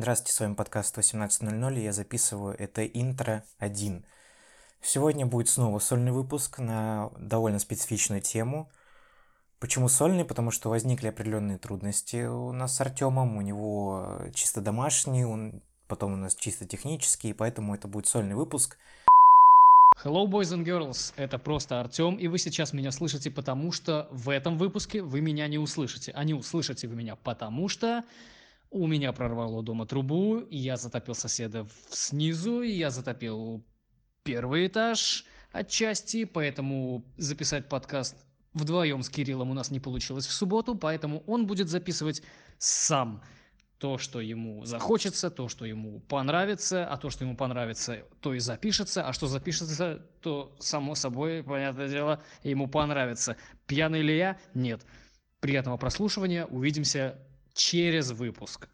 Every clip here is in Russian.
Здравствуйте, с вами подкаст 18.00, и я записываю это интро 1. Сегодня будет снова сольный выпуск на довольно специфичную тему. Почему сольный? Потому что возникли определенные трудности у нас с Артемом, у него чисто домашний, он потом у нас чисто технический, поэтому это будет сольный выпуск. Hello, boys and girls, это просто Артем, и вы сейчас меня слышите, потому что в этом выпуске вы меня не услышите, а не услышите вы меня, потому что у меня прорвало дома трубу, я затопил соседа снизу, я затопил первый этаж отчасти, поэтому записать подкаст вдвоем с Кириллом у нас не получилось в субботу, поэтому он будет записывать сам то, что ему захочется, то, что ему понравится, а то, что ему понравится, то и запишется, а что запишется, то, само собой, понятное дело, ему понравится. Пьяный ли я? Нет. Приятного прослушивания, увидимся через выпуск.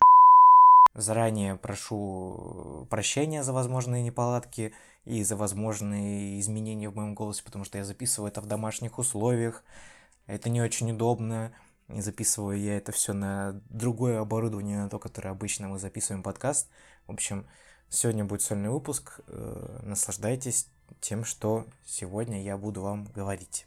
Заранее прошу прощения за возможные неполадки и за возможные изменения в моем голосе, потому что я записываю это в домашних условиях. Это не очень удобно. И записываю я это все на другое оборудование, на то, которое обычно мы записываем подкаст. В общем, сегодня будет сольный выпуск. Э, наслаждайтесь тем, что сегодня я буду вам говорить.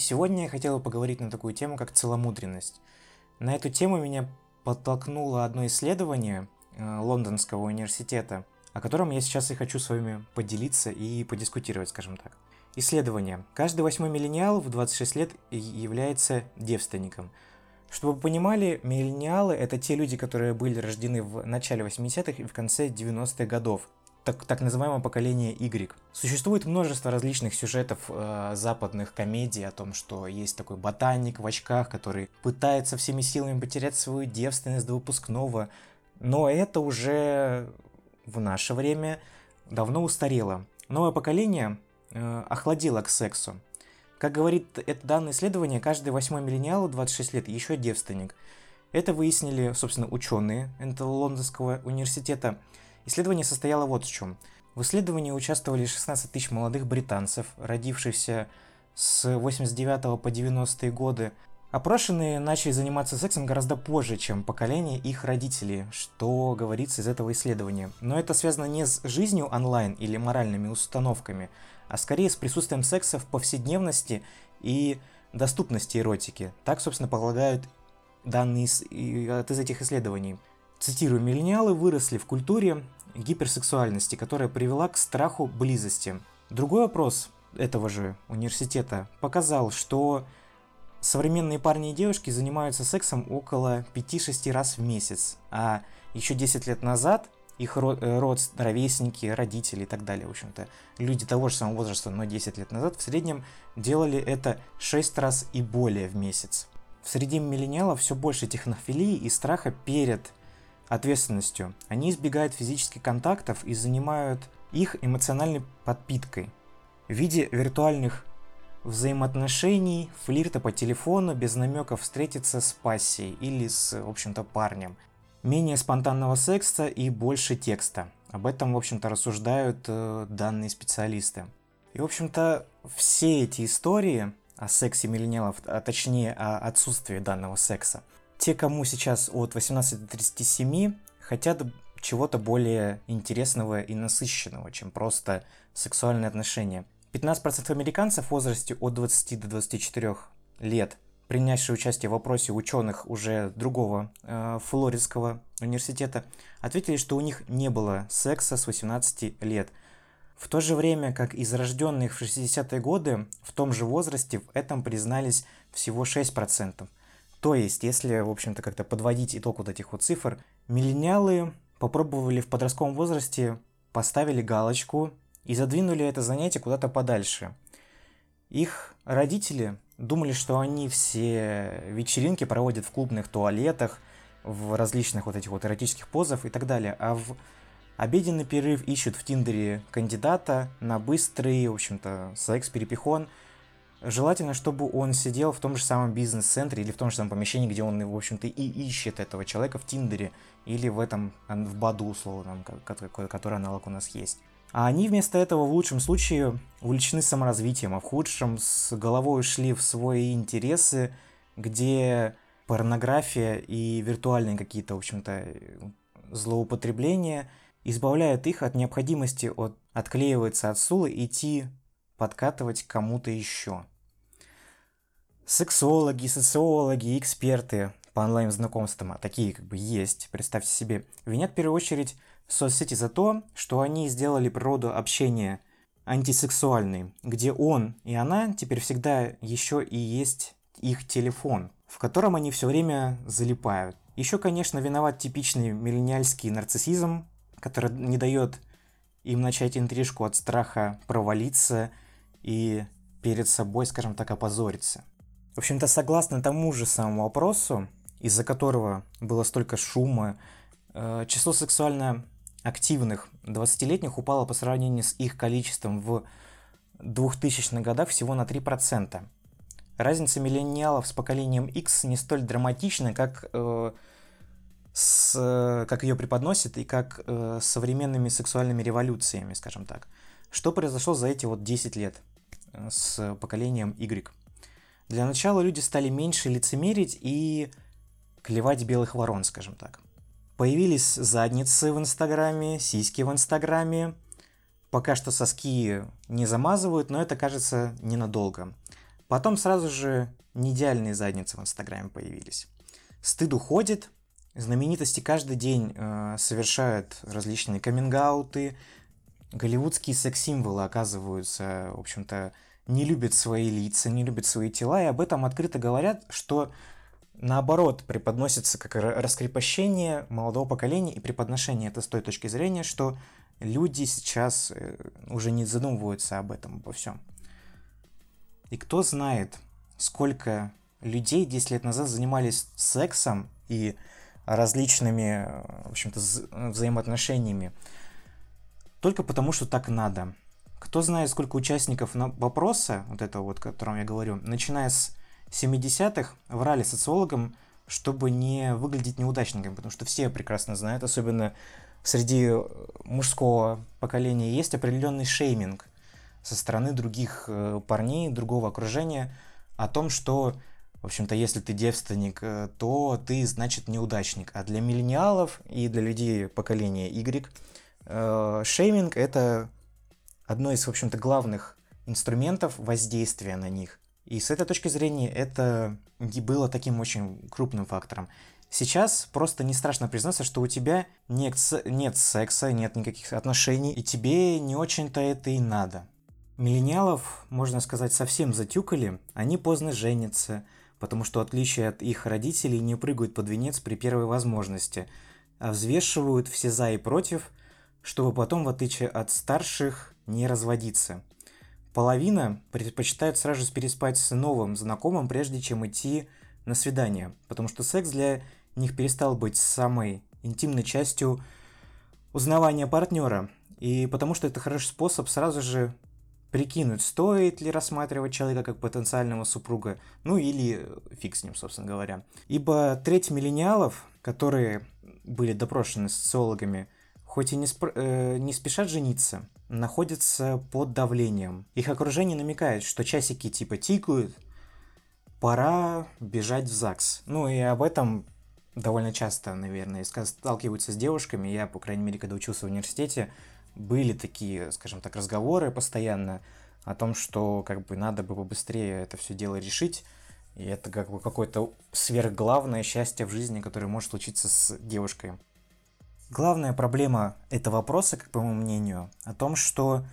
Сегодня я хотел бы поговорить на такую тему, как целомудренность. На эту тему меня подтолкнуло одно исследование э, Лондонского университета – о котором я сейчас и хочу с вами поделиться и подискутировать, скажем так. Исследование. Каждый восьмой миллениал в 26 лет является девственником. Чтобы вы понимали, миллениалы – это те люди, которые были рождены в начале 80-х и в конце 90-х годов. Так, так называемое поколение Y. Существует множество различных сюжетов э, западных комедий о том, что есть такой ботаник в очках, который пытается всеми силами потерять свою девственность до выпускного. Но это уже в наше время давно устарело. Новое поколение э, охладило к сексу. Как говорит это данное исследование, каждый восьмой миллениал 26 лет еще девственник. Это выяснили, собственно, ученые Лондонского университета. Исследование состояло вот в чем. В исследовании участвовали 16 тысяч молодых британцев, родившихся с 89 по 90 годы Опрошенные начали заниматься сексом гораздо позже, чем поколение их родителей, что говорится из этого исследования. Но это связано не с жизнью онлайн или моральными установками, а скорее с присутствием секса в повседневности и доступности эротики. Так, собственно, полагают данные из, из этих исследований. Цитирую, миллениалы выросли в культуре гиперсексуальности, которая привела к страху близости. Другой опрос этого же университета показал, что Современные парни и девушки занимаются сексом около 5-6 раз в месяц, а еще 10 лет назад их э, род, ровесники, родители и так далее, в общем-то, люди того же самого возраста, но 10 лет назад в среднем делали это 6 раз и более в месяц. В среде миллениалов все больше технофилии и страха перед ответственностью. Они избегают физических контактов и занимают их эмоциональной подпиткой в виде виртуальных взаимоотношений, флирта по телефону без намеков встретиться с пассией или с, в общем-то, парнем. Менее спонтанного секса и больше текста. Об этом, в общем-то, рассуждают э, данные специалисты. И, в общем-то, все эти истории о сексе миллениалов, а точнее о отсутствии данного секса, те, кому сейчас от 18 до 37, хотят чего-то более интересного и насыщенного, чем просто сексуальные отношения. 15% американцев в возрасте от 20 до 24 лет, принявшие участие в вопросе ученых уже другого э, Флоридского университета, ответили, что у них не было секса с 18 лет. В то же время, как из рожденных в 60-е годы в том же возрасте в этом признались всего 6%. То есть, если, в общем-то, как-то подводить итог вот этих вот цифр, миллениалы попробовали в подростковом возрасте, поставили галочку и задвинули это занятие куда-то подальше. Их родители думали, что они все вечеринки проводят в клубных туалетах, в различных вот этих вот эротических позах и так далее, а в обеденный перерыв ищут в Тиндере кандидата на быстрый, в общем-то, секс-перепихон. Желательно, чтобы он сидел в том же самом бизнес-центре или в том же самом помещении, где он, в общем-то, и ищет этого человека в Тиндере или в этом, в Баду, условно, который аналог у нас есть. А они вместо этого в лучшем случае увлечены саморазвитием, а в худшем с головой ушли в свои интересы, где порнография и виртуальные какие-то, в общем-то, злоупотребления избавляют их от необходимости от, отклеиваться от стула и идти подкатывать кому-то еще. Сексологи, социологи, эксперты по онлайн-знакомствам, а такие как бы есть, представьте себе, винят в первую очередь соцсети за то, что они сделали природу общения антисексуальной, где он и она теперь всегда еще и есть их телефон, в котором они все время залипают. Еще, конечно, виноват типичный миллениальский нарциссизм, который не дает им начать интрижку от страха провалиться и перед собой, скажем так, опозориться. В общем-то, согласно тому же самому вопросу, из-за которого было столько шума, э, число сексуально активных 20-летних упало по сравнению с их количеством в 2000-х годах всего на 3%. Разница миллениалов с поколением X не столь драматична, как, э, с, как ее преподносит и как э, современными сексуальными революциями, скажем так. Что произошло за эти вот 10 лет э, с поколением Y? Для начала люди стали меньше лицемерить и клевать белых ворон, скажем так. Появились задницы в Инстаграме, сиськи в Инстаграме. Пока что соски не замазывают, но это кажется ненадолго. Потом сразу же неидеальные задницы в Инстаграме появились. Стыд уходит, знаменитости каждый день э, совершают различные каминг-ауты, голливудские секс-символы оказываются, в общем-то, не любят свои лица, не любят свои тела, и об этом открыто говорят, что наоборот преподносится как раскрепощение молодого поколения и преподношение это с той точки зрения, что люди сейчас э, уже не задумываются об этом, обо всем. И кто знает, сколько людей 10 лет назад занимались сексом и различными, в общем-то, взаимоотношениями только потому, что так надо. Кто знает, сколько участников на вопроса, вот этого вот, о котором я говорю, начиная с 70-х врали социологам, чтобы не выглядеть неудачниками, потому что все прекрасно знают, особенно среди мужского поколения, есть определенный шейминг со стороны других э, парней, другого окружения о том, что, в общем-то, если ты девственник, э, то ты, значит, неудачник. А для миллениалов и для людей поколения Y э, шейминг – это одно из, в общем-то, главных инструментов воздействия на них. И с этой точки зрения это было таким очень крупным фактором. Сейчас просто не страшно признаться, что у тебя нет, нет секса, нет никаких отношений, и тебе не очень-то это и надо. Миллениалов, можно сказать, совсем затюкали, они поздно женятся, потому что, в отличие от их родителей, не прыгают под венец при первой возможности, а взвешивают все за и против, чтобы потом, в отличие от старших, не разводиться – Половина предпочитает сразу же переспать с новым знакомым, прежде чем идти на свидание, потому что секс для них перестал быть самой интимной частью узнавания партнера, и потому что это хороший способ сразу же прикинуть, стоит ли рассматривать человека как потенциального супруга, ну или фиг с ним, собственно говоря. Ибо треть миллениалов, которые были допрошены социологами, хоть и не, спр- э, не спешат жениться, находятся под давлением. Их окружение намекает, что часики типа тикают, пора бежать в ЗАГС. Ну и об этом довольно часто, наверное, сталкиваются с девушками. Я, по крайней мере, когда учился в университете, были такие, скажем так, разговоры постоянно о том, что как бы надо бы побыстрее это все дело решить. И это как бы какое-то сверхглавное счастье в жизни, которое может случиться с девушкой. Главная проблема этого вопроса, как по моему мнению, о том, что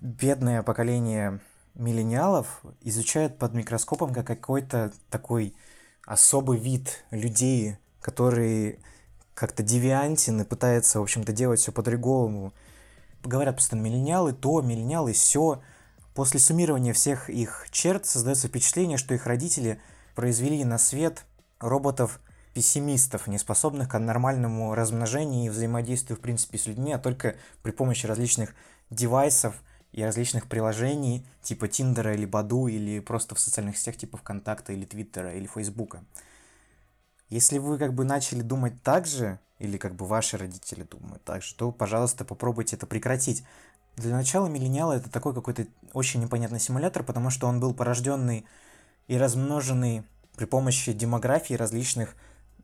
бедное поколение миллениалов изучают под микроскопом как какой-то такой особый вид людей, которые как-то девиантен и пытаются, в общем-то, делать все по-другому. Говорят постоянно миллениалы то, миллениалы все. После суммирования всех их черт создается впечатление, что их родители произвели на свет роботов – пессимистов, не способных к нормальному размножению и взаимодействию, в принципе, с людьми, а только при помощи различных девайсов и различных приложений, типа Тиндера или Баду, или просто в социальных сетях типа ВКонтакта или Твиттера или Фейсбука. Если вы как бы начали думать так же, или как бы ваши родители думают так же, то, пожалуйста, попробуйте это прекратить. Для начала миллениала это такой какой-то очень непонятный симулятор, потому что он был порожденный и размноженный при помощи демографии различных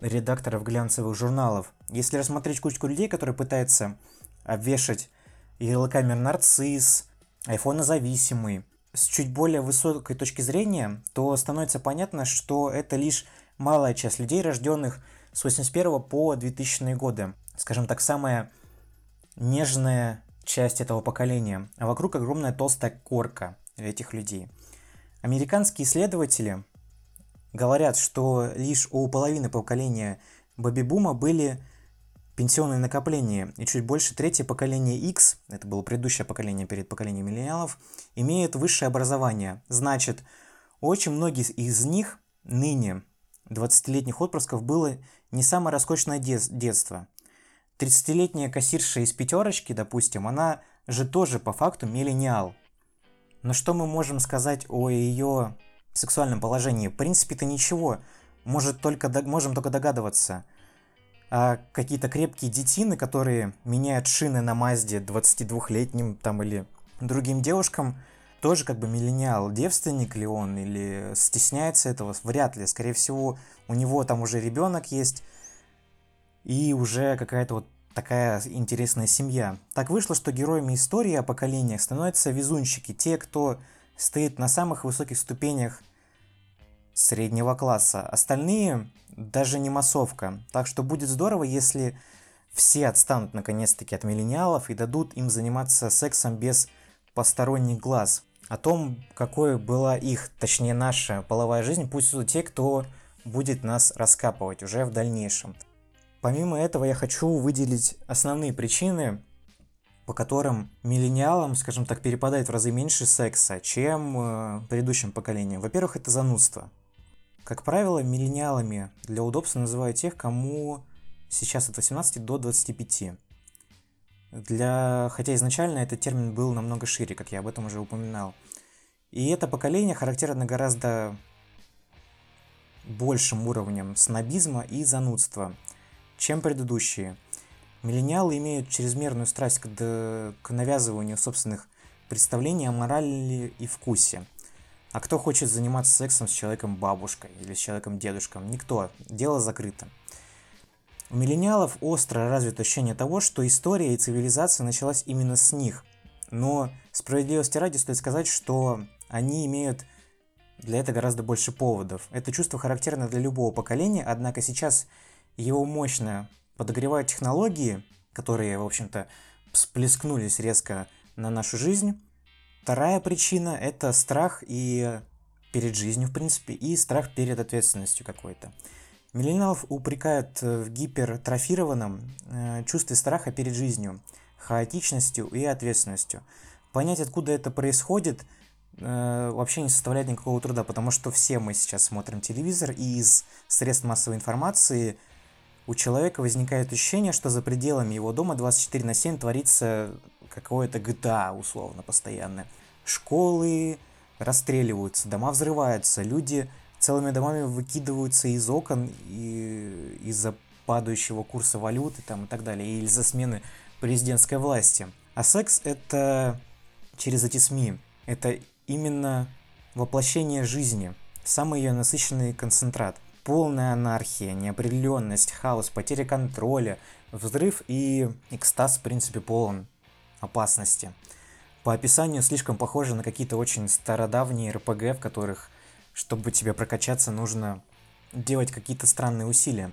редакторов глянцевых журналов. Если рассмотреть кучку людей, которые пытаются обвешать ярлыками нарцисс, айфонозависимый, с чуть более высокой точки зрения, то становится понятно, что это лишь малая часть людей, рожденных с 81 по 2000 годы. Скажем так, самая нежная часть этого поколения, а вокруг огромная толстая корка этих людей. Американские исследователи говорят, что лишь у половины поколения Бэби-бума были пенсионные накопления, и чуть больше третье поколение X, это было предыдущее поколение перед поколением миллениалов, имеют высшее образование. Значит, очень многие из них ныне 20-летних отпрысков было не самое роскошное детство. 30-летняя кассирша из пятерочки, допустим, она же тоже по факту миллениал. Но что мы можем сказать о ее сексуальном положении? В принципе-то ничего. Может только, можем только догадываться. А какие-то крепкие детины, которые меняют шины на Мазде 22-летним там или другим девушкам, тоже как бы миллениал. Девственник ли он или стесняется этого? Вряд ли. Скорее всего, у него там уже ребенок есть и уже какая-то вот такая интересная семья. Так вышло, что героями истории о поколениях становятся везунчики, те, кто стоит на самых высоких ступенях среднего класса. Остальные даже не массовка. Так что будет здорово, если все отстанут наконец-таки от миллениалов и дадут им заниматься сексом без посторонних глаз. О том, какой была их, точнее наша половая жизнь, пусть идут те, кто будет нас раскапывать уже в дальнейшем. Помимо этого, я хочу выделить основные причины, по которым миллениалам, скажем так, перепадает в разы меньше секса, чем э, предыдущим поколениям. Во-первых, это занудство. Как правило, миллениалами для удобства называют тех, кому сейчас от 18 до 25. Для... Хотя изначально этот термин был намного шире, как я об этом уже упоминал. И это поколение характерно гораздо большим уровнем снобизма и занудства – чем предыдущие. Миллениалы имеют чрезмерную страсть к, к навязыванию собственных представлений о морали и вкусе. А кто хочет заниматься сексом с человеком бабушкой или с человеком дедушком? Никто. Дело закрыто. У миллениалов остро развито ощущение того, что история и цивилизация началась именно с них. Но справедливости ради стоит сказать, что они имеют для этого гораздо больше поводов. Это чувство характерно для любого поколения, однако сейчас его мощно подогревают технологии, которые, в общем-то, всплескнулись резко на нашу жизнь. Вторая причина – это страх и перед жизнью, в принципе, и страх перед ответственностью какой-то. Миллениалов упрекают в гипертрофированном э, чувстве страха перед жизнью, хаотичностью и ответственностью. Понять, откуда это происходит, э, вообще не составляет никакого труда, потому что все мы сейчас смотрим телевизор, и из средств массовой информации – у человека возникает ощущение, что за пределами его дома 24 на 7 творится какое-то GTA условно постоянно. Школы расстреливаются, дома взрываются, люди целыми домами выкидываются из окон и из-за падающего курса валюты там, и так далее, или из-за смены президентской власти. А секс это через эти СМИ. Это именно воплощение жизни, самый ее насыщенный концентрат – полная анархия, неопределенность, хаос, потеря контроля, взрыв и экстаз, в принципе, полон опасности. По описанию слишком похоже на какие-то очень стародавние РПГ, в которых, чтобы тебе прокачаться, нужно делать какие-то странные усилия.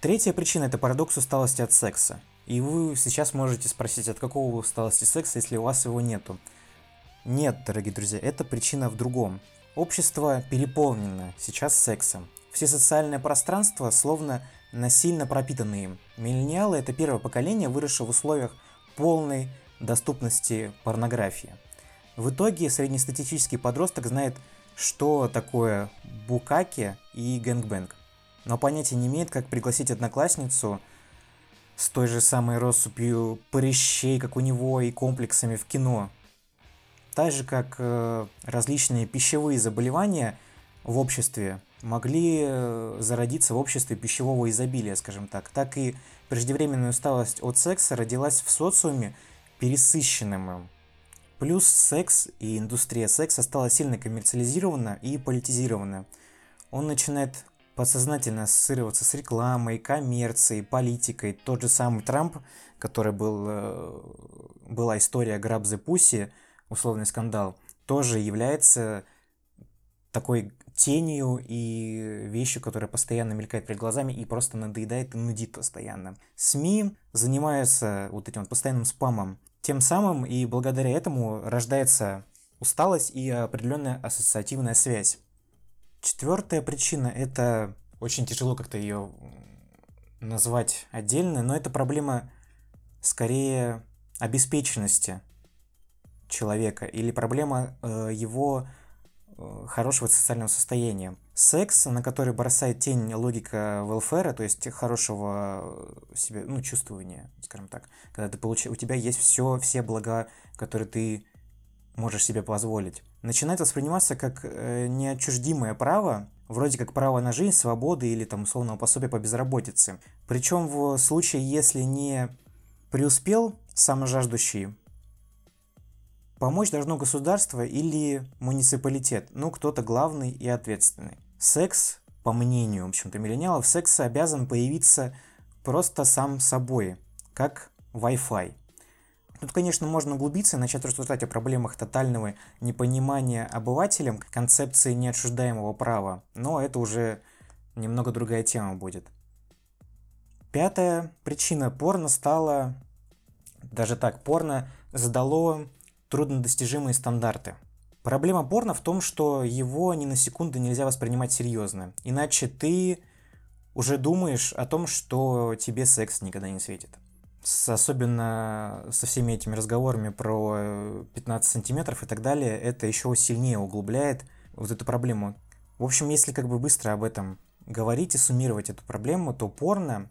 Третья причина – это парадокс усталости от секса. И вы сейчас можете спросить, от какого усталости секса, если у вас его нету. Нет, дорогие друзья, это причина в другом. Общество переполнено сейчас сексом. Все социальное пространство словно насильно пропитаны им. Миллениалы – это первое поколение, выросшее в условиях полной доступности порнографии. В итоге среднестатистический подросток знает, что такое букаки и гэнгбэнг, но понятия не имеет, как пригласить одноклассницу с той же самой россыпью прыщей, как у него, и комплексами в кино. Так же, как э, различные пищевые заболевания в обществе могли э, зародиться в обществе пищевого изобилия, скажем так, так и преждевременная усталость от секса родилась в социуме пересыщенным им. Плюс секс и индустрия секса стала сильно коммерциализирована и политизирована. Он начинает подсознательно ассоциироваться с рекламой, коммерцией, политикой. Тот же самый Трамп, который был, э, была история the Pussy, условный скандал, тоже является такой тенью и вещью, которая постоянно мелькает перед глазами и просто надоедает и нудит постоянно. СМИ занимаются вот этим вот постоянным спамом. Тем самым и благодаря этому рождается усталость и определенная ассоциативная связь. Четвертая причина – это очень тяжело как-то ее назвать отдельно, но это проблема скорее обеспеченности человека или проблема э, его хорошего социального состояния. Секс, на который бросает тень логика велфера, то есть хорошего себе, ну, чувствования, скажем так, когда ты получаешь, у тебя есть все, все блага, которые ты можешь себе позволить, начинает восприниматься как э, неотчуждимое право, вроде как право на жизнь, свободы или там условного пособия по безработице. Причем в случае, если не преуспел саможаждущий, помочь должно государство или муниципалитет, ну кто-то главный и ответственный. Секс, по мнению, в общем-то, миллениалов, секс обязан появиться просто сам собой, как Wi-Fi. Тут, конечно, можно углубиться и начать рассуждать о проблемах тотального непонимания обывателям концепции неотчуждаемого права, но это уже немного другая тема будет. Пятая причина порно стала, даже так, порно задало труднодостижимые стандарты. Проблема порно в том, что его ни на секунду нельзя воспринимать серьезно, иначе ты уже думаешь о том, что тебе секс никогда не светит с, особенно со всеми этими разговорами про 15 сантиметров и так далее, это еще сильнее углубляет вот эту проблему. В общем, если как бы быстро об этом говорить и суммировать эту проблему, то порно,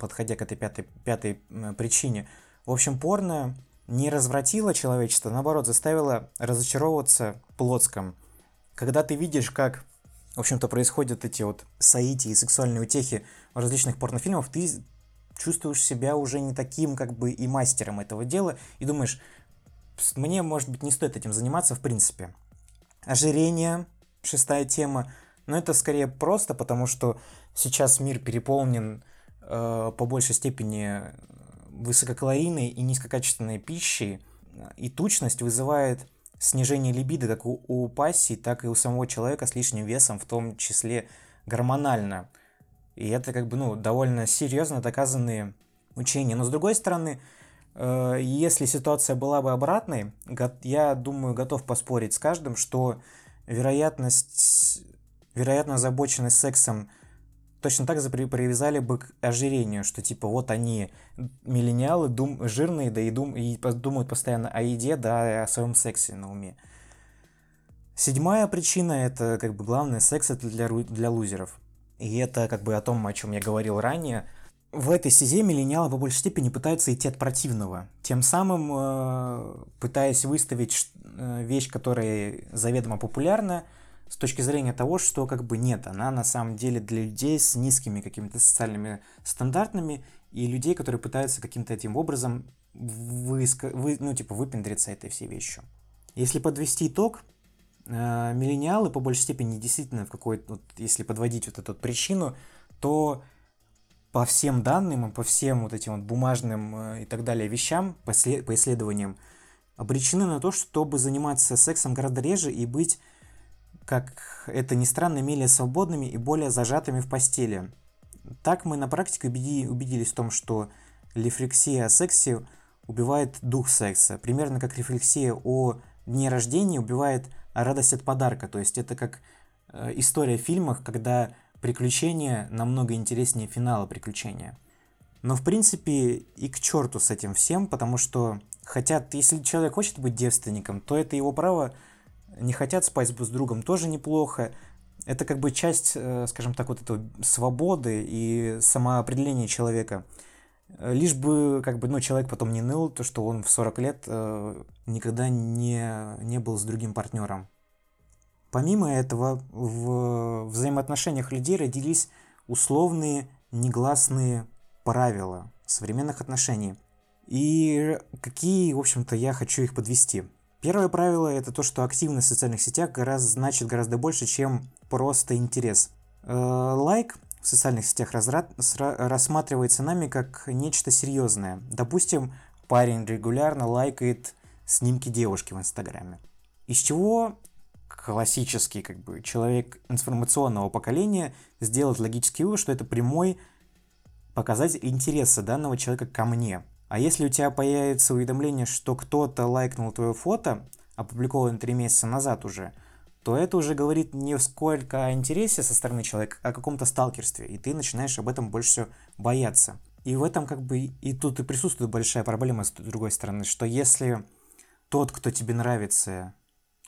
подходя к этой пятой, пятой причине, в общем, порно не развратило человечество, наоборот, заставило разочаровываться плотском. Когда ты видишь, как, в общем-то, происходят эти вот соития и сексуальные утехи различных порнофильмах, ты чувствуешь себя уже не таким как бы и мастером этого дела, и думаешь, мне, может быть, не стоит этим заниматься в принципе. Ожирение, шестая тема, но это скорее просто, потому что сейчас мир переполнен э, по большей степени высококалорийной и низкокачественной пищей, и тучность вызывает снижение либидо как у, у пассий, так и у самого человека с лишним весом, в том числе гормонально. И это как бы, ну, довольно серьезно доказанные учения. Но с другой стороны, э, если ситуация была бы обратной, я думаю, готов поспорить с каждым, что вероятность, вероятно, озабоченность сексом точно так же привязали бы к ожирению, что типа вот они миллениалы, дум, жирные, да и, дум, и думают постоянно о еде, да, и о своем сексе на уме. Седьмая причина это как бы главное секс это для, для лузеров. И это как бы о том, о чем я говорил ранее. В этой стезе миллениалы по большей степени пытаются идти от противного, тем самым э, пытаясь выставить э, вещь, которая заведомо популярна, с точки зрения того, что как бы нет, она на самом деле для людей с низкими какими-то социальными стандартами и людей, которые пытаются каким-то этим образом выска... вы... ну, типа, выпендриться этой всей вещью. Если подвести итог, э, миллениалы по большей степени действительно в какой-то, вот, если подводить вот эту вот причину, то по всем данным, по всем вот этим вот бумажным э, и так далее вещам, по, след, по исследованиям, обречены на то, чтобы заниматься сексом гораздо реже и быть, как это ни странно, менее свободными и более зажатыми в постели. Так мы на практике убеди, убедились в том, что рефлексия о сексе убивает дух секса. Примерно как рефлексия о дне рождения убивает радость от подарка. То есть это как э, история в фильмах, когда приключения намного интереснее финала приключения. Но в принципе и к черту с этим всем, потому что хотят, если человек хочет быть девственником, то это его право. Не хотят спать с другом, тоже неплохо. Это как бы часть, э, скажем так, вот этой свободы и самоопределения человека. Лишь бы, как бы, ну, человек потом не ныл, то, что он в 40 лет э, никогда не, не был с другим партнером. Помимо этого, в взаимоотношениях людей родились условные негласные правила современных отношений. И какие, в общем-то, я хочу их подвести. Первое правило – это то, что активность в социальных сетях гораздо, значит гораздо больше, чем просто интерес. Э, лайк в социальных сетях разра... рассматривается нами как нечто серьезное. Допустим, парень регулярно лайкает снимки девушки в Инстаграме. Из чего классический как бы, человек информационного поколения сделает логический вывод, что это прямой показатель интереса данного человека ко мне. А если у тебя появится уведомление, что кто-то лайкнул твое фото, опубликованное три месяца назад уже, то это уже говорит не сколько о интересе со стороны человека, а о каком-то сталкерстве, и ты начинаешь об этом больше всего бояться. И в этом как бы и тут и присутствует большая проблема с другой стороны, что если тот, кто тебе нравится,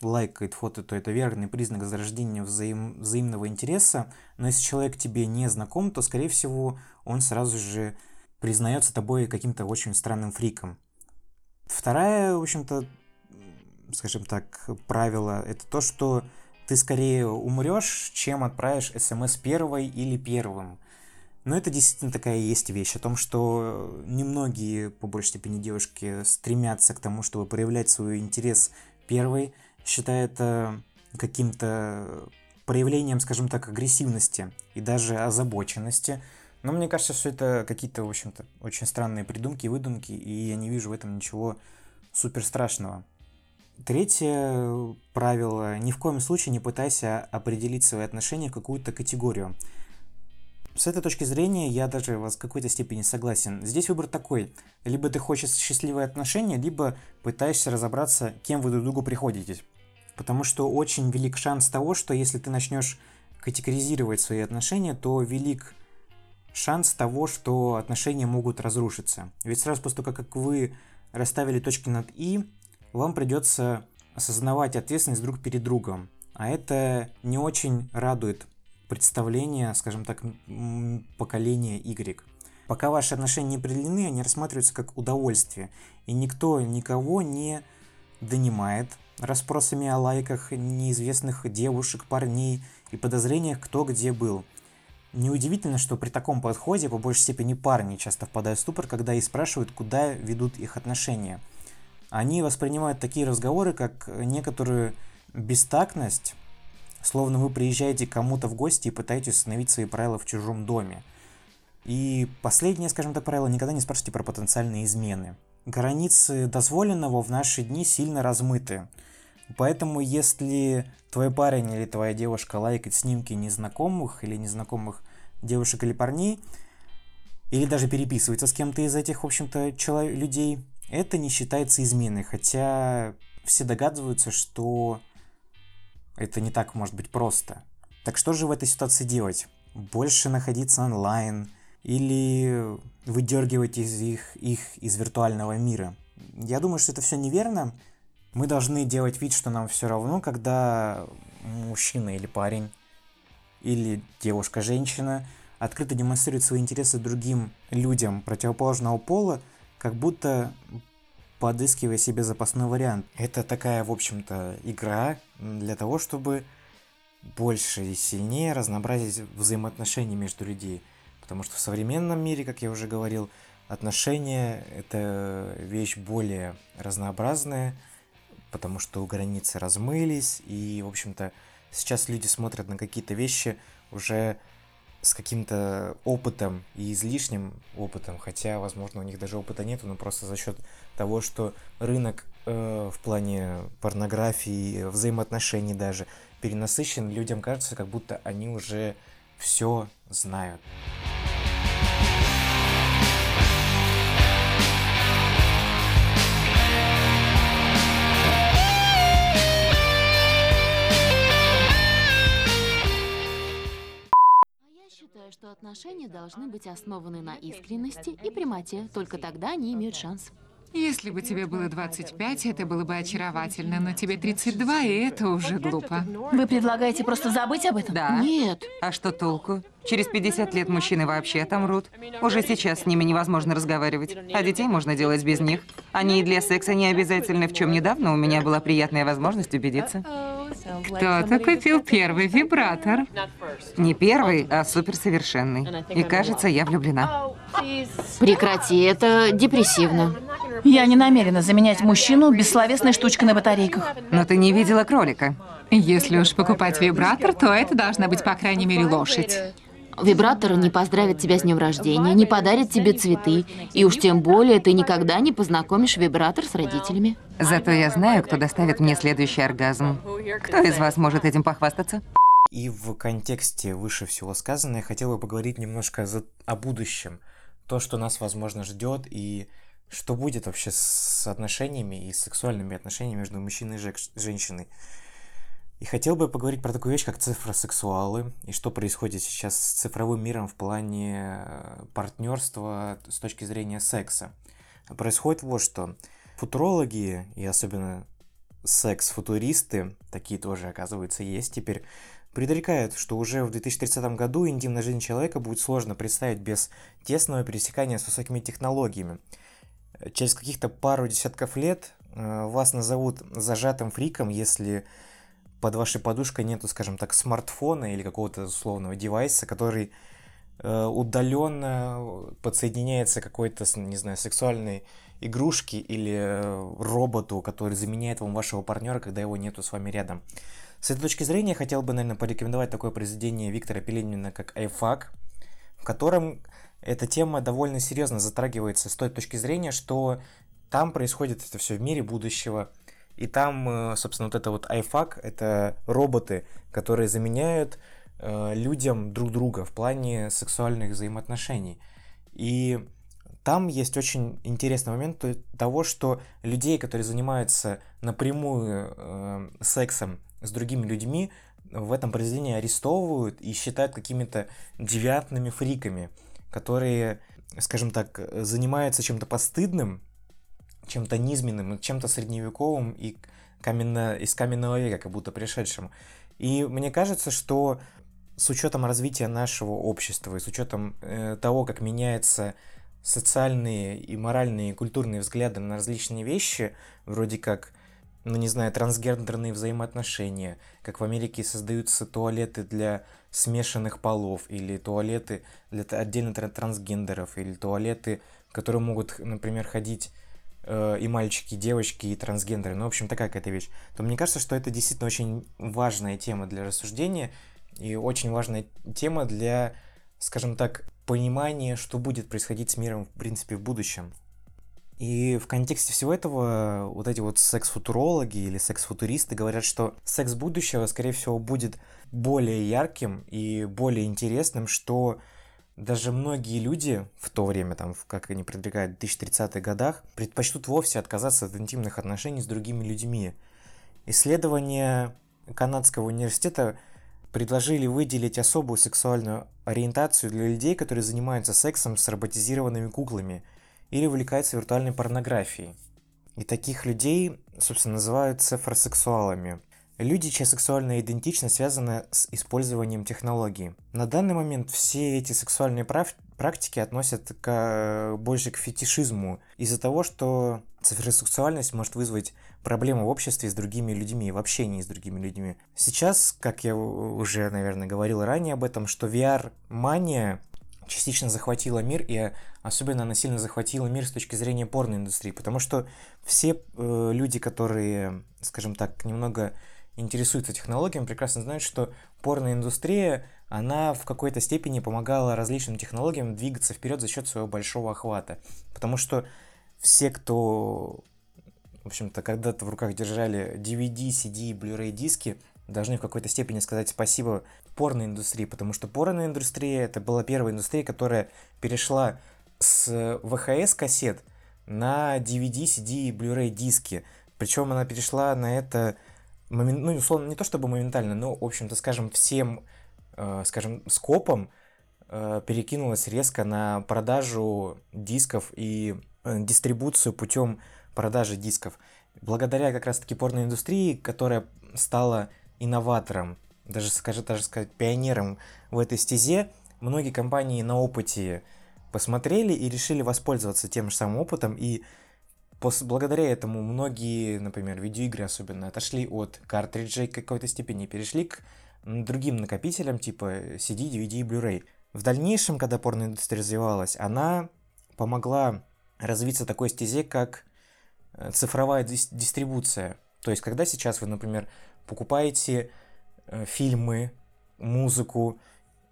лайкает фото, то это верный признак зарождения взаим, взаимного интереса. Но если человек тебе не знаком, то, скорее всего, он сразу же признается тобой каким-то очень странным фриком. Вторая, в общем-то, скажем так, правило, это то, что ты скорее умрешь, чем отправишь смс первой или первым. Но это действительно такая есть вещь о том, что немногие, по большей степени, девушки стремятся к тому, чтобы проявлять свой интерес первой, считая это каким-то проявлением, скажем так, агрессивности и даже озабоченности. Но мне кажется, что это какие-то, в общем-то, очень странные придумки и выдумки, и я не вижу в этом ничего супер страшного. Третье правило. Ни в коем случае не пытайся определить свои отношения в какую-то категорию. С этой точки зрения я даже вас в какой-то степени согласен. Здесь выбор такой. Либо ты хочешь счастливые отношения, либо пытаешься разобраться, кем вы друг другу приходитесь. Потому что очень велик шанс того, что если ты начнешь категоризировать свои отношения, то велик шанс того, что отношения могут разрушиться. Ведь сразу после того, как вы расставили точки над «и», вам придется осознавать ответственность друг перед другом. А это не очень радует представление, скажем так, поколения Y. Пока ваши отношения не определены, они рассматриваются как удовольствие. И никто никого не донимает расспросами о лайках неизвестных девушек, парней и подозрениях, кто где был. Неудивительно, что при таком подходе по большей степени парни часто впадают в ступор, когда их спрашивают, куда ведут их отношения. Они воспринимают такие разговоры как некоторую бестактность, словно вы приезжаете кому-то в гости и пытаетесь установить свои правила в чужом доме. И последнее, скажем так, правило, никогда не спрашивайте про потенциальные измены. Границы дозволенного в наши дни сильно размыты. Поэтому, если твой парень или твоя девушка лайкает снимки незнакомых или незнакомых девушек или парней, или даже переписывается с кем-то из этих, в общем-то, человек, людей, это не считается изменой, хотя все догадываются, что это не так может быть просто. Так что же в этой ситуации делать? Больше находиться онлайн или выдергивать из их, их из виртуального мира? Я думаю, что это все неверно, мы должны делать вид, что нам все равно, когда мужчина или парень, или девушка-женщина открыто демонстрирует свои интересы другим людям противоположного пола, как будто подыскивая себе запасной вариант. Это такая, в общем-то, игра для того, чтобы больше и сильнее разнообразить взаимоотношения между людьми. Потому что в современном мире, как я уже говорил, отношения – это вещь более разнообразная – потому что границы размылись, и, в общем-то, сейчас люди смотрят на какие-то вещи уже с каким-то опытом и излишним опытом, хотя, возможно, у них даже опыта нету, но просто за счет того, что рынок э, в плане порнографии, взаимоотношений даже перенасыщен, людям кажется, как будто они уже все знают. Отношения должны быть основаны на искренности и прямоте. Только тогда они имеют шанс. Если бы тебе было 25, это было бы очаровательно, но тебе 32, и это уже глупо. Вы предлагаете просто забыть об этом? Да. Нет. А что толку? Через 50 лет мужчины вообще отомрут. Уже сейчас с ними невозможно разговаривать. А детей можно делать без них. Они и для секса не обязательны, в чем недавно у меня была приятная возможность убедиться. Кто-то купил первый вибратор. Не первый, а суперсовершенный. И кажется, я влюблена. Прекрати, это депрессивно. Я не намерена заменять мужчину бессловесной штучкой на батарейках. Но ты не видела кролика. Если уж покупать вибратор, то это должна быть, по крайней мере, лошадь. Вибратор не поздравит тебя с днем рождения, не подарит тебе цветы. И уж тем более ты никогда не познакомишь вибратор с родителями. Зато я знаю, кто доставит мне следующий оргазм. Кто из вас может этим похвастаться? И в контексте выше всего сказанного я хотел бы поговорить немножко за- о будущем. То, что нас, возможно, ждет, и что будет вообще с отношениями и с сексуальными отношениями между мужчиной и женщиной. И хотел бы поговорить про такую вещь, как цифросексуалы, и что происходит сейчас с цифровым миром в плане партнерства с точки зрения секса. Происходит вот что. Футурологи, и особенно секс-футуристы, такие тоже, оказывается, есть теперь, предрекают, что уже в 2030 году интимная жизнь человека будет сложно представить без тесного пересекания с высокими технологиями. Через каких-то пару десятков лет э, вас назовут зажатым фриком, если под вашей подушкой нету, скажем так, смартфона или какого-то условного девайса, который э, удаленно подсоединяется к какой-то, не знаю, сексуальной игрушке или э, роботу, который заменяет вам вашего партнера, когда его нету с вами рядом. С этой точки зрения я хотел бы, наверное, порекомендовать такое произведение Виктора Пеленина, как «Айфак», в котором эта тема довольно серьезно затрагивается с той точки зрения, что там происходит это все в мире будущего, и там, э, собственно, вот это вот iFAQ, это роботы, которые заменяют э, людям друг друга в плане сексуальных взаимоотношений. И там есть очень интересный момент то- того, что людей, которые занимаются напрямую э, сексом с другими людьми, в этом произведении арестовывают и считают какими-то девиантными фриками, которые, скажем так, занимаются чем-то постыдным, чем-то низменным, чем-то средневековым и каменно, из каменного века, как будто пришедшим. И мне кажется, что с учетом развития нашего общества и с учетом э, того, как меняются социальные и моральные и культурные взгляды на различные вещи, вроде как, ну не знаю, трансгендерные взаимоотношения, как в Америке создаются туалеты для смешанных полов, или туалеты для отдельно тра- трансгендеров, или туалеты, которые могут, например, ходить и мальчики, и девочки, и трансгендеры, ну, в общем, такая какая-то вещь, то мне кажется, что это действительно очень важная тема для рассуждения и очень важная тема для, скажем так, понимания, что будет происходить с миром, в принципе, в будущем. И в контексте всего этого вот эти вот секс-футурологи или секс-футуристы говорят, что секс будущего, скорее всего, будет более ярким и более интересным, что даже многие люди в то время, там, как они предрекают, в 2030-х годах, предпочтут вовсе отказаться от интимных отношений с другими людьми. Исследования канадского университета предложили выделить особую сексуальную ориентацию для людей, которые занимаются сексом с роботизированными куклами или увлекаются виртуальной порнографией. И таких людей, собственно, называют цифросексуалами. Люди, чья сексуальная идентичность связана с использованием технологий. На данный момент все эти сексуальные прав- практики относят к, больше к фетишизму из-за того, что цифросексуальность может вызвать проблемы в обществе с другими людьми, в общении с другими людьми. Сейчас, как я уже, наверное, говорил ранее об этом, что VR-мания частично захватила мир, и особенно она сильно захватила мир с точки зрения порноиндустрии, потому что все э, люди, которые, скажем так, немного интересуются технологиями, прекрасно знают, что порноиндустрия, она в какой-то степени помогала различным технологиям двигаться вперед за счет своего большого охвата. Потому что все, кто, в общем-то, когда-то в руках держали DVD, CD, Blu-ray диски, должны в какой-то степени сказать спасибо порноиндустрии, потому что порноиндустрия это была первая индустрия, которая перешла с ВХС кассет на DVD, CD и Blu-ray диски. Причем она перешла на это, момен- ну, условно, не то чтобы моментально, но, в общем-то, скажем, всем, э, скажем, скопом э, перекинулась резко на продажу дисков и э, дистрибуцию путем продажи дисков. Благодаря как раз-таки порноиндустрии, которая стала инноватором, даже, скажем, даже сказать, пионером в этой стезе, многие компании на опыте посмотрели и решили воспользоваться тем же самым опытом и Пос- благодаря этому многие, например, видеоигры особенно, отошли от картриджей к какой-то степени перешли к другим накопителям типа CD, DVD и Blu-ray. В дальнейшем, когда порноиндустрия развивалась, она помогла развиться такой стезе, как э, цифровая дис- дистрибуция. То есть, когда сейчас вы, например, покупаете э, фильмы, музыку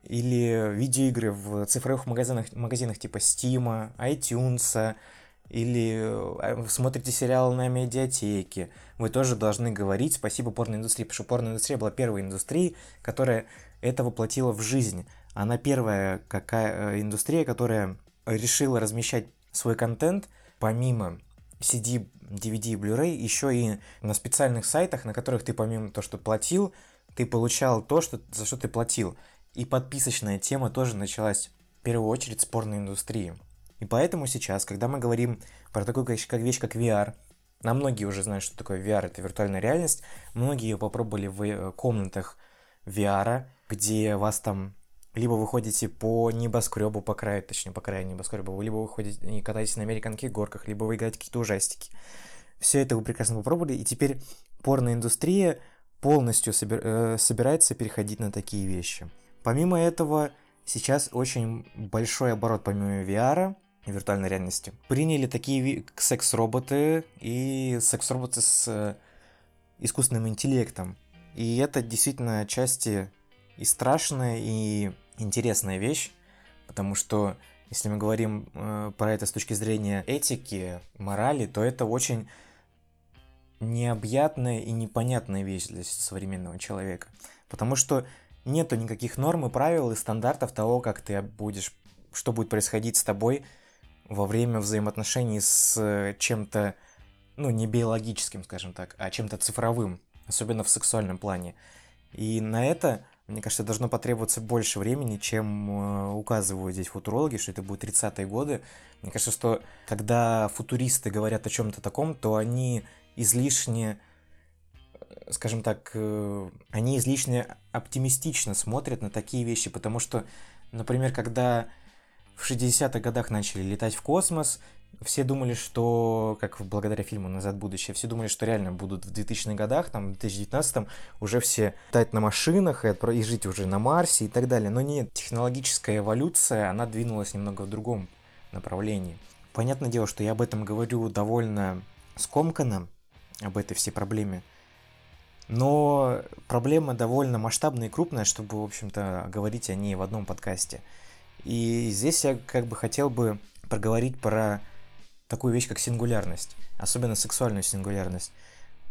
или видеоигры в цифровых магазинах, магазинах типа Steam, iTunes, или э, смотрите сериалы на медиатеке, вы тоже должны говорить спасибо порноиндустрии, потому что порноиндустрия была первой индустрией, которая это воплотила в жизнь. Она первая какая э, индустрия, которая решила размещать свой контент помимо CD, DVD и Blu-ray еще и на специальных сайтах, на которых ты помимо того, что платил, ты получал то, что, за что ты платил. И подписочная тема тоже началась в первую очередь с порноиндустрии. И поэтому сейчас, когда мы говорим про такую как вещь, как VR, на многие уже знают, что такое VR, это виртуальная реальность. Многие ее попробовали в э, комнатах VR, где вас там либо вы ходите по небоскребу, по краю, точнее, по краю небоскреба, либо вы ходите и катаетесь на американских горках, либо вы играете какие-то ужастики. Все это вы прекрасно попробовали, и теперь порноиндустрия полностью собир, э, собирается переходить на такие вещи. Помимо этого, сейчас очень большой оборот помимо VR, виртуальной реальности. Приняли такие секс-роботы и секс-роботы с э, искусственным интеллектом. И это действительно отчасти и страшная, и интересная вещь, потому что если мы говорим э, про это с точки зрения этики, морали, то это очень необъятная и непонятная вещь для современного человека. Потому что нету никаких норм и правил и стандартов того, как ты будешь, что будет происходить с тобой во время взаимоотношений с э, чем-то, ну, не биологическим, скажем так, а чем-то цифровым, особенно в сексуальном плане. И на это, мне кажется, должно потребоваться больше времени, чем э, указывают здесь футурологи, что это будет 30-е годы. Мне кажется, что когда футуристы говорят о чем-то таком, то они излишне, э, скажем так, они излишне оптимистично смотрят на такие вещи, потому что, например, когда в 60-х годах начали летать в космос. Все думали, что, как благодаря фильму «Назад в будущее», все думали, что реально будут в 2000-х годах, там, в 2019-м уже все летать на машинах и, и жить уже на Марсе и так далее. Но нет, технологическая эволюция, она двинулась немного в другом направлении. Понятное дело, что я об этом говорю довольно скомканно, об этой всей проблеме. Но проблема довольно масштабная и крупная, чтобы, в общем-то, говорить о ней в одном подкасте. И здесь я как бы хотел бы проговорить про такую вещь, как сингулярность, особенно сексуальную сингулярность.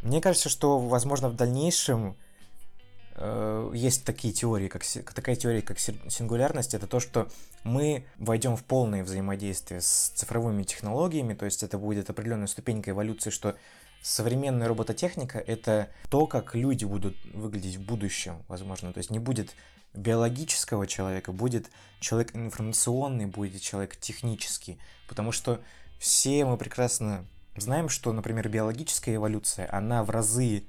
Мне кажется, что, возможно, в дальнейшем э, есть такие теории, как такая теория, как сингулярность, это то, что мы войдем в полное взаимодействие с цифровыми технологиями, то есть это будет определенная ступенька эволюции, что современная робототехника это то, как люди будут выглядеть в будущем, возможно, то есть не будет биологического человека, будет человек информационный, будет человек технический. Потому что все мы прекрасно знаем, что, например, биологическая эволюция, она в разы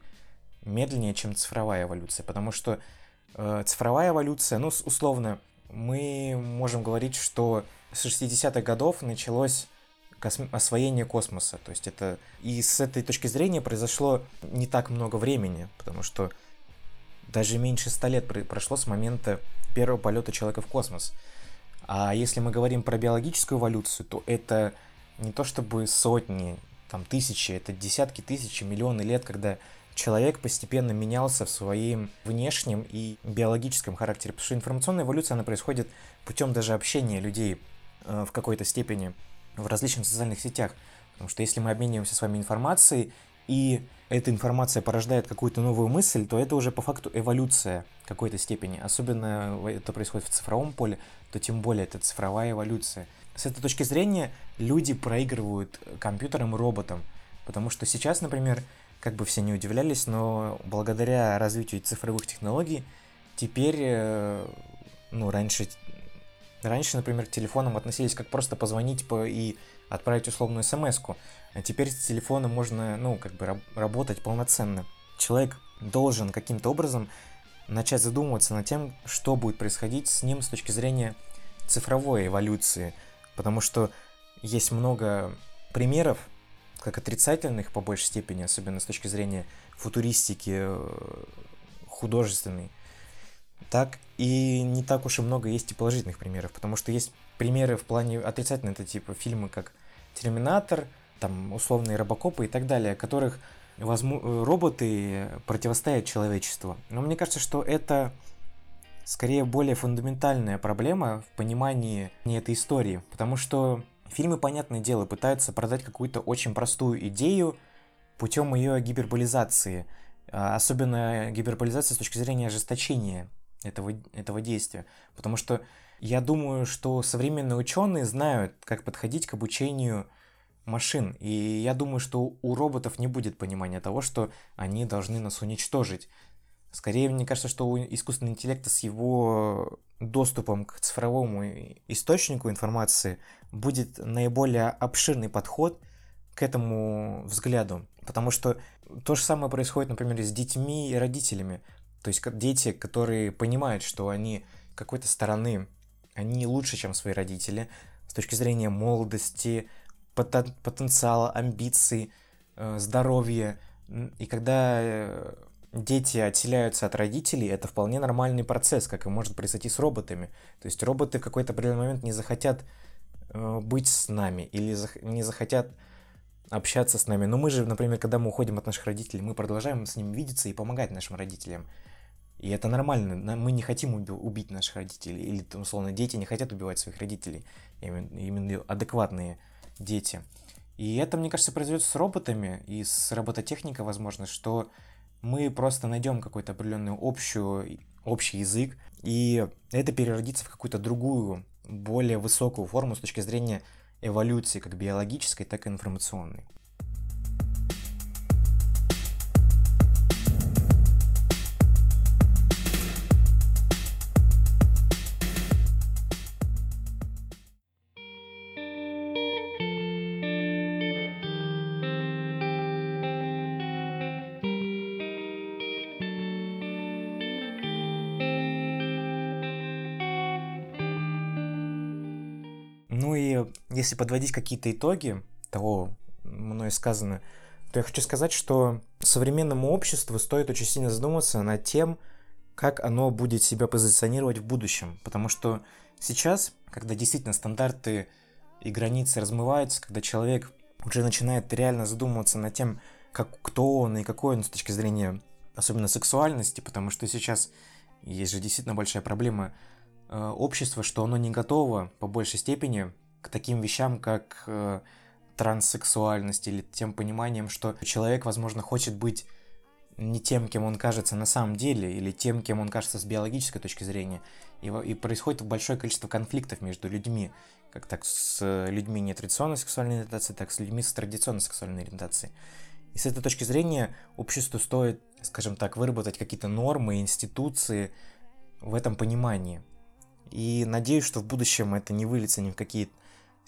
медленнее, чем цифровая эволюция. Потому что э, цифровая эволюция, ну, условно, мы можем говорить, что с 60-х годов началось освоение космоса. То есть это... И с этой точки зрения произошло не так много времени, потому что даже меньше ста лет прошло с момента первого полета человека в космос. А если мы говорим про биологическую эволюцию, то это не то чтобы сотни, там тысячи, это десятки тысяч, миллионы лет, когда человек постепенно менялся в своем внешнем и биологическом характере. Потому что информационная эволюция, она происходит путем даже общения людей э, в какой-то степени в различных социальных сетях. Потому что если мы обмениваемся с вами информацией, и эта информация порождает какую-то новую мысль, то это уже по факту эволюция какой-то степени. Особенно это происходит в цифровом поле, то тем более это цифровая эволюция. С этой точки зрения люди проигрывают компьютерам и роботам. Потому что сейчас, например, как бы все не удивлялись, но благодаря развитию цифровых технологий теперь, э, ну, раньше, раньше, например, к телефонам относились как просто позвонить по и отправить условную смс -ку. А теперь с телефона можно, ну, как бы раб- работать полноценно. Человек должен каким-то образом начать задумываться над тем, что будет происходить с ним с точки зрения цифровой эволюции. Потому что есть много примеров как отрицательных по большей степени, особенно с точки зрения футуристики э, художественной, так и не так уж и много есть и положительных примеров, потому что есть примеры в плане отрицательных, это типа фильмы как «Терминатор», там условные робокопы и так далее, которых возьму, э, роботы противостоят человечеству. Но мне кажется, что это скорее более фундаментальная проблема в понимании этой истории, потому что фильмы, понятное дело, пытаются продать какую-то очень простую идею путем ее гиперболизации, а, особенно гиперболизации с точки зрения ожесточения этого, этого действия, потому что я думаю, что современные ученые знают, как подходить к обучению машин. И я думаю, что у роботов не будет понимания того, что они должны нас уничтожить. Скорее, мне кажется, что у искусственного интеллекта с его доступом к цифровому источнику информации будет наиболее обширный подход к этому взгляду. Потому что то же самое происходит, например, с детьми и родителями. То есть дети, которые понимают, что они какой-то стороны, они лучше, чем свои родители, с точки зрения молодости, потенциала, амбиций, э, здоровья. И когда э, дети отселяются от родителей, это вполне нормальный процесс, как и может произойти с роботами. То есть роботы в какой-то определенный момент не захотят э, быть с нами или не захотят общаться с нами. Но мы же, например, когда мы уходим от наших родителей, мы продолжаем с ними видеться и помогать нашим родителям. И это нормально. Мы не хотим убить наших родителей. Или, условно, дети не хотят убивать своих родителей. Именно адекватные дети. И это, мне кажется, произойдет с роботами и с робототехникой, возможно, что мы просто найдем какой-то определенный общую, общий язык, и это переродится в какую-то другую, более высокую форму с точки зрения эволюции, как биологической, так и информационной. Если подводить какие-то итоги того, мной сказано, то я хочу сказать, что современному обществу стоит очень сильно задуматься над тем, как оно будет себя позиционировать в будущем. Потому что сейчас, когда действительно стандарты и границы размываются, когда человек уже начинает реально задумываться над тем, как, кто он и какой он с точки зрения особенно сексуальности, потому что сейчас есть же действительно большая проблема э, общества, что оно не готово по большей степени к таким вещам, как э, транссексуальность или тем пониманием, что человек, возможно, хочет быть не тем, кем он кажется на самом деле, или тем, кем он кажется с биологической точки зрения. И, и происходит большое количество конфликтов между людьми, как так с людьми нетрадиционной сексуальной ориентации, так с людьми с традиционной сексуальной ориентацией. И с этой точки зрения обществу стоит, скажем так, выработать какие-то нормы, институции в этом понимании. И надеюсь, что в будущем это не выльется ни в какие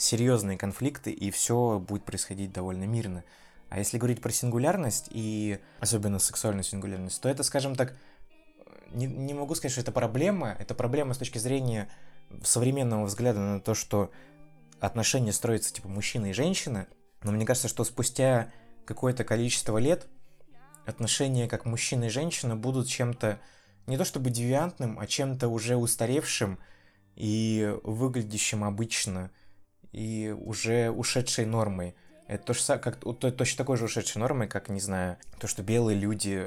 серьезные конфликты, и все будет происходить довольно мирно. А если говорить про сингулярность, и особенно сексуальную сингулярность, то это, скажем так, не, не могу сказать, что это проблема, это проблема с точки зрения современного взгляда на то, что отношения строятся типа мужчина и женщина, но мне кажется, что спустя какое-то количество лет отношения как мужчина и женщина будут чем-то не то чтобы девиантным, а чем-то уже устаревшим и выглядящим обычно и уже ушедшей нормой. Это то же, как, точно такой же ушедшей нормой, как, не знаю, то, что белые люди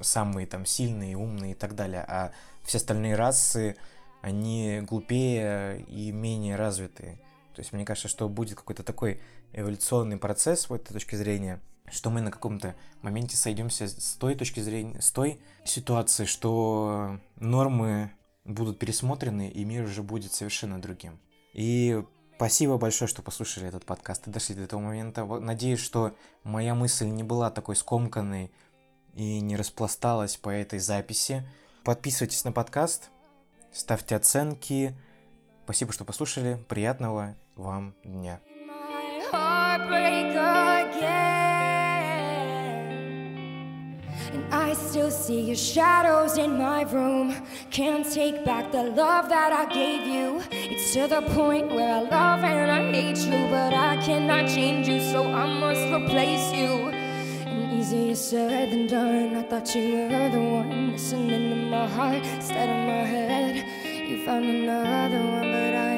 самые там сильные, умные и так далее, а все остальные расы, они глупее и менее развитые. То есть мне кажется, что будет какой-то такой эволюционный процесс в этой точке зрения, что мы на каком-то моменте сойдемся с той точки зрения, с той ситуации, что нормы будут пересмотрены, и мир уже будет совершенно другим. И Спасибо большое, что послушали этот подкаст и дошли до этого момента. Надеюсь, что моя мысль не была такой скомканной и не распласталась по этой записи. Подписывайтесь на подкаст, ставьте оценки. Спасибо, что послушали. Приятного вам дня. And I still see your shadows in my room. Can't take back the love that I gave you. It's to the point where I love and I hate you, but I cannot change you, so I must replace you. And easier said than done. I thought you were the one listening to my heart instead of my head. You found another one, but I